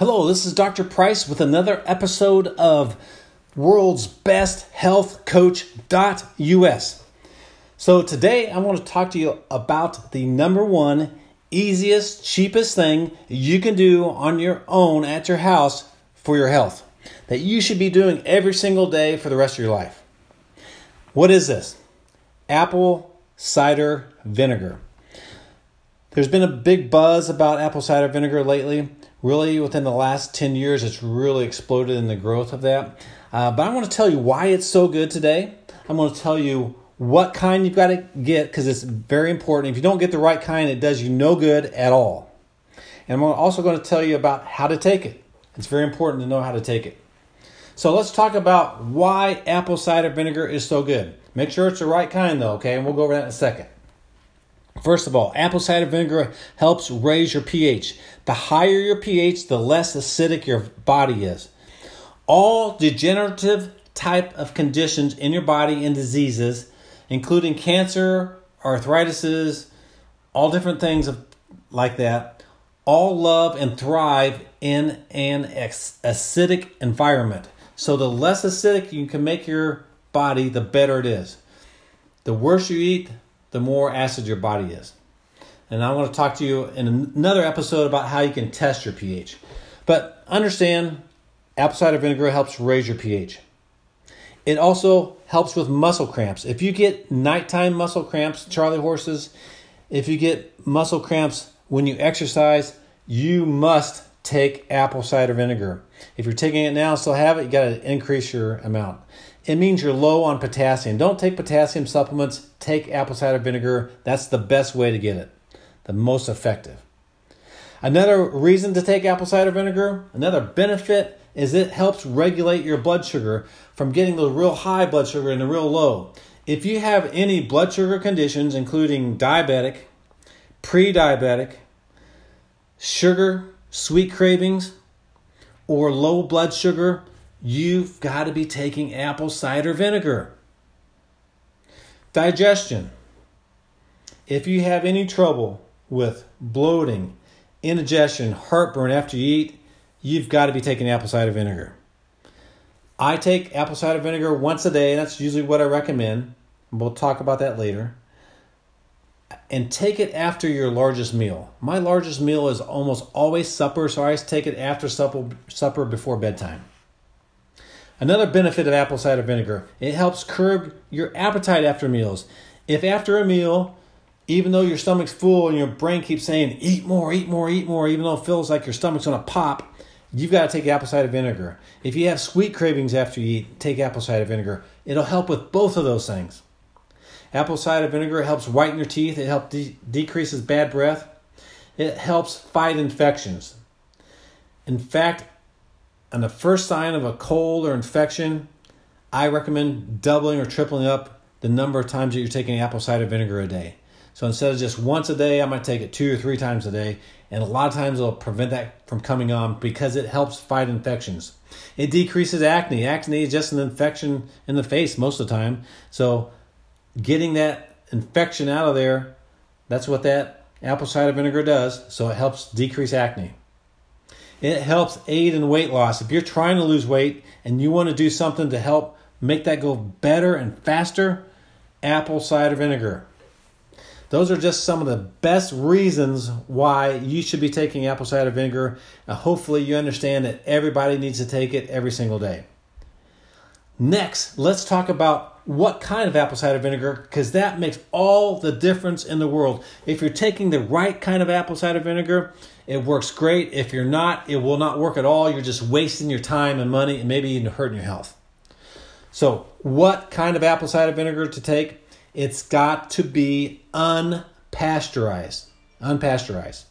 Hello, this is Dr. Price with another episode of World's Best Health Coach.us. So, today I want to talk to you about the number one easiest, cheapest thing you can do on your own at your house for your health that you should be doing every single day for the rest of your life. What is this? Apple cider vinegar. There's been a big buzz about apple cider vinegar lately really within the last 10 years it's really exploded in the growth of that. Uh, but i want to tell you why it's so good today. I'm going to tell you what kind you've got to get because it's very important. If you don't get the right kind it does you no good at all. And i'm also going to tell you about how to take it. It's very important to know how to take it. So let's talk about why apple cider vinegar is so good. Make sure it's the right kind though okay? And we'll go over that in a second First of all, apple cider vinegar helps raise your pH. The higher your pH, the less acidic your body is. All degenerative type of conditions in your body and diseases, including cancer, arthritis, all different things of, like that, all love and thrive in an acidic environment. So the less acidic you can make your body, the better it is. The worse you eat, the more acid your body is. And I want to talk to you in another episode about how you can test your pH. But understand apple cider vinegar helps raise your pH. It also helps with muscle cramps. If you get nighttime muscle cramps, Charlie horses, if you get muscle cramps when you exercise, you must take apple cider vinegar. If you're taking it now still have it, you got to increase your amount it means you're low on potassium. Don't take potassium supplements, take apple cider vinegar. That's the best way to get it, the most effective. Another reason to take apple cider vinegar, another benefit is it helps regulate your blood sugar from getting the real high blood sugar and the real low. If you have any blood sugar conditions, including diabetic, pre diabetic, sugar, sweet cravings, or low blood sugar, you've got to be taking apple cider vinegar. Digestion. If you have any trouble with bloating, indigestion, heartburn after you eat, you've got to be taking apple cider vinegar. I take apple cider vinegar once a day, and that's usually what I recommend. We'll talk about that later. And take it after your largest meal. My largest meal is almost always supper, so I always take it after supper, supper before bedtime. Another benefit of apple cider vinegar, it helps curb your appetite after meals. If after a meal, even though your stomach's full and your brain keeps saying, eat more, eat more, eat more, even though it feels like your stomach's gonna pop, you've got to take apple cider vinegar. If you have sweet cravings after you eat, take apple cider vinegar. It'll help with both of those things. Apple cider vinegar helps whiten your teeth, it helps de- decreases bad breath, it helps fight infections. In fact, on the first sign of a cold or infection, I recommend doubling or tripling up the number of times that you're taking apple cider vinegar a day. So instead of just once a day, I might take it two or three times a day. And a lot of times it'll prevent that from coming on because it helps fight infections. It decreases acne. Acne is just an infection in the face most of the time. So getting that infection out of there, that's what that apple cider vinegar does. So it helps decrease acne. It helps aid in weight loss. If you're trying to lose weight and you want to do something to help make that go better and faster, apple cider vinegar. Those are just some of the best reasons why you should be taking apple cider vinegar. And hopefully, you understand that everybody needs to take it every single day. Next, let's talk about what kind of apple cider vinegar because that makes all the difference in the world. If you're taking the right kind of apple cider vinegar, it works great. If you're not, it will not work at all. You're just wasting your time and money and maybe even hurting your health. So, what kind of apple cider vinegar to take? It's got to be unpasteurized. Unpasteurized.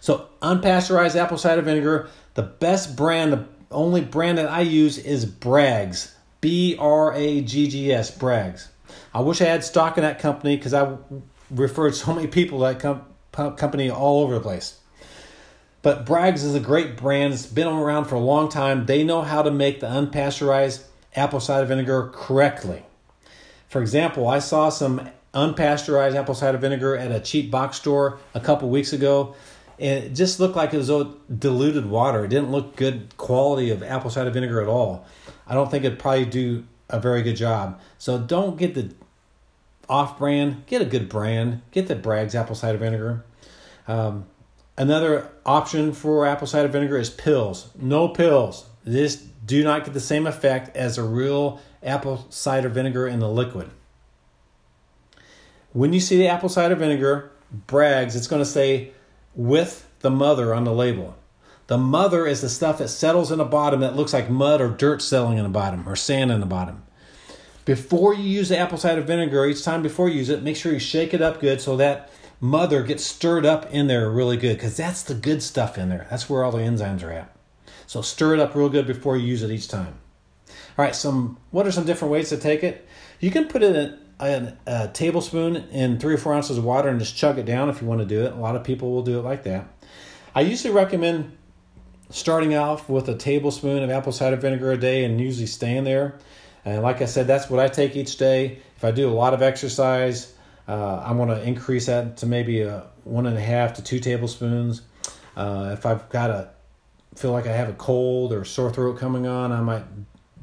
So, unpasteurized apple cider vinegar, the best brand, the only brand that I use is Bragg's. B R A G G S, Bragg's. I wish I had stock in that company because I referred so many people to that com- company all over the place. But Bragg's is a great brand. It's been around for a long time. They know how to make the unpasteurized apple cider vinegar correctly. For example, I saw some unpasteurized apple cider vinegar at a cheap box store a couple weeks ago, it just looked like it was diluted water. It didn't look good quality of apple cider vinegar at all. I don't think it'd probably do a very good job. So don't get the off brand, get a good brand, get the Bragg's apple cider vinegar. Um, another option for apple cider vinegar is pills. No pills. This do not get the same effect as a real apple cider vinegar in the liquid. When you see the apple cider vinegar, Bragg's, it's going to say with the mother on the label. The mother is the stuff that settles in the bottom that looks like mud or dirt settling in the bottom or sand in the bottom. Before you use the apple cider vinegar, each time before you use it, make sure you shake it up good so that mother gets stirred up in there really good because that's the good stuff in there. That's where all the enzymes are at. So stir it up real good before you use it each time. All right, some what are some different ways to take it? You can put it in a, a, tablespoon in three or four ounces of water and just chug it down if you want to do it. A lot of people will do it like that. I usually recommend starting off with a tablespoon of apple cider vinegar a day and usually staying there. And like I said, that's what I take each day. If I do a lot of exercise, uh, I want to increase that to maybe a one and a half to two tablespoons. Uh, if I've got a feel like I have a cold or sore throat coming on, I might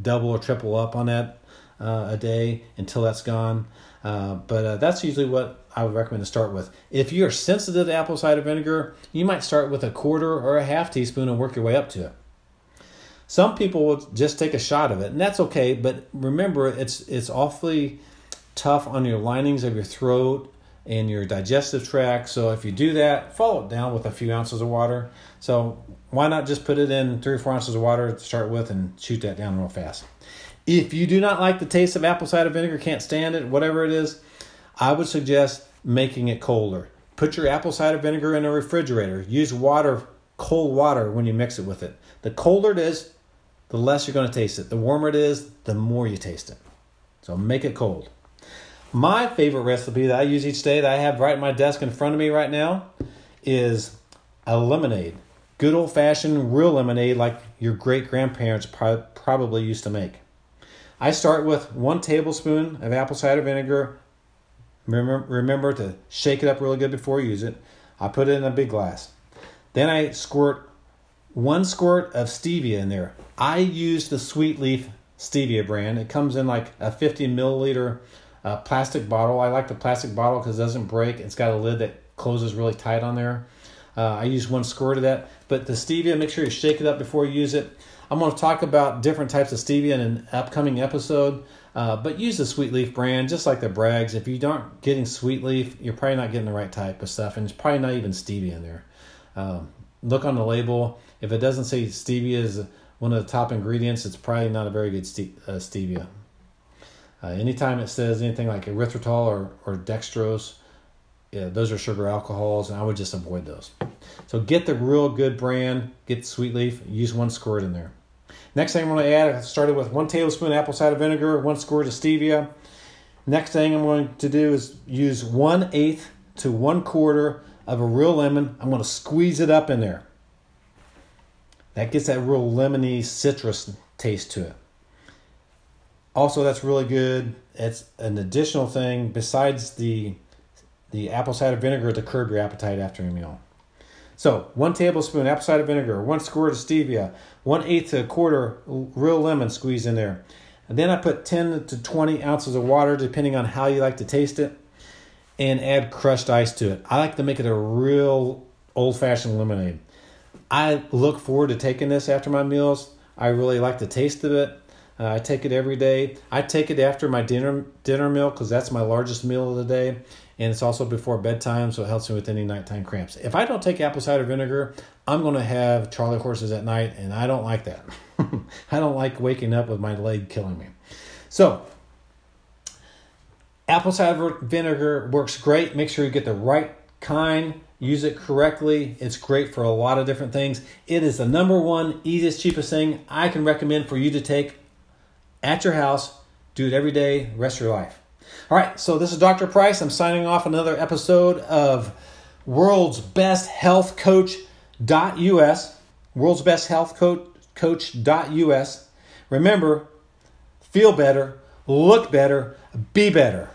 double or triple up on that uh, a day until that's gone. Uh, but uh, that's usually what I would recommend to start with. If you're sensitive to apple cider vinegar, you might start with a quarter or a half teaspoon and work your way up to it. Some people will just take a shot of it, and that's okay. But remember, it's it's awfully tough on your linings of your throat and your digestive tract. So if you do that, follow it down with a few ounces of water. So why not just put it in three or four ounces of water to start with and shoot that down real fast. If you do not like the taste of apple cider vinegar, can't stand it, whatever it is, I would suggest making it colder. Put your apple cider vinegar in a refrigerator. Use water, cold water, when you mix it with it. The colder it is, the less you're going to taste it. The warmer it is, the more you taste it. So make it cold. My favorite recipe that I use each day that I have right at my desk in front of me right now is a lemonade. Good old fashioned real lemonade like your great grandparents probably used to make. I start with one tablespoon of apple cider vinegar. Remember, remember to shake it up really good before you use it. I put it in a big glass. Then I squirt one squirt of stevia in there. I use the Sweet Leaf Stevia brand. It comes in like a 50 milliliter uh, plastic bottle. I like the plastic bottle because it doesn't break. It's got a lid that closes really tight on there. Uh, I use one squirt of that. But the stevia, make sure you shake it up before you use it. I'm going to talk about different types of stevia in an upcoming episode. Uh, but use the Sweet Leaf brand, just like the Bragg's. If you aren't getting Sweet Leaf, you're probably not getting the right type of stuff, and it's probably not even stevia in there. Um, look on the label. If it doesn't say stevia is one of the top ingredients, it's probably not a very good ste- uh, stevia. Uh, anytime it says anything like erythritol or, or dextrose, yeah, those are sugar alcohols, and I would just avoid those. So get the real good brand, get Sweet Leaf, use one squirt in there. Next thing I'm going to add, I started with one tablespoon apple cider vinegar, one squirt of stevia. Next thing I'm going to do is use one eighth to one quarter of a real lemon. I'm going to squeeze it up in there. That gets that real lemony citrus taste to it. Also, that's really good. It's an additional thing besides the the apple cider vinegar to curb your appetite after a meal. So, one tablespoon apple cider vinegar, one squirt of stevia, one eighth to a quarter real lemon squeezed in there. And then I put 10 to 20 ounces of water, depending on how you like to taste it, and add crushed ice to it. I like to make it a real old fashioned lemonade. I look forward to taking this after my meals. I really like the taste of it. Uh, I take it every day. I take it after my dinner dinner meal because that's my largest meal of the day, and it's also before bedtime, so it helps me with any nighttime cramps. If I don't take apple cider vinegar, I'm going to have Charlie horses at night, and I don't like that. I don't like waking up with my leg killing me. So, apple cider vinegar works great. Make sure you get the right kind use it correctly. It's great for a lot of different things. It is the number one easiest, cheapest thing I can recommend for you to take at your house. Do it every day, rest of your life. All right, so this is Dr. Price. I'm signing off another episode of World's Best Health Coach.us. World's Best Health Coach Coach.us. Remember, feel better, look better, be better.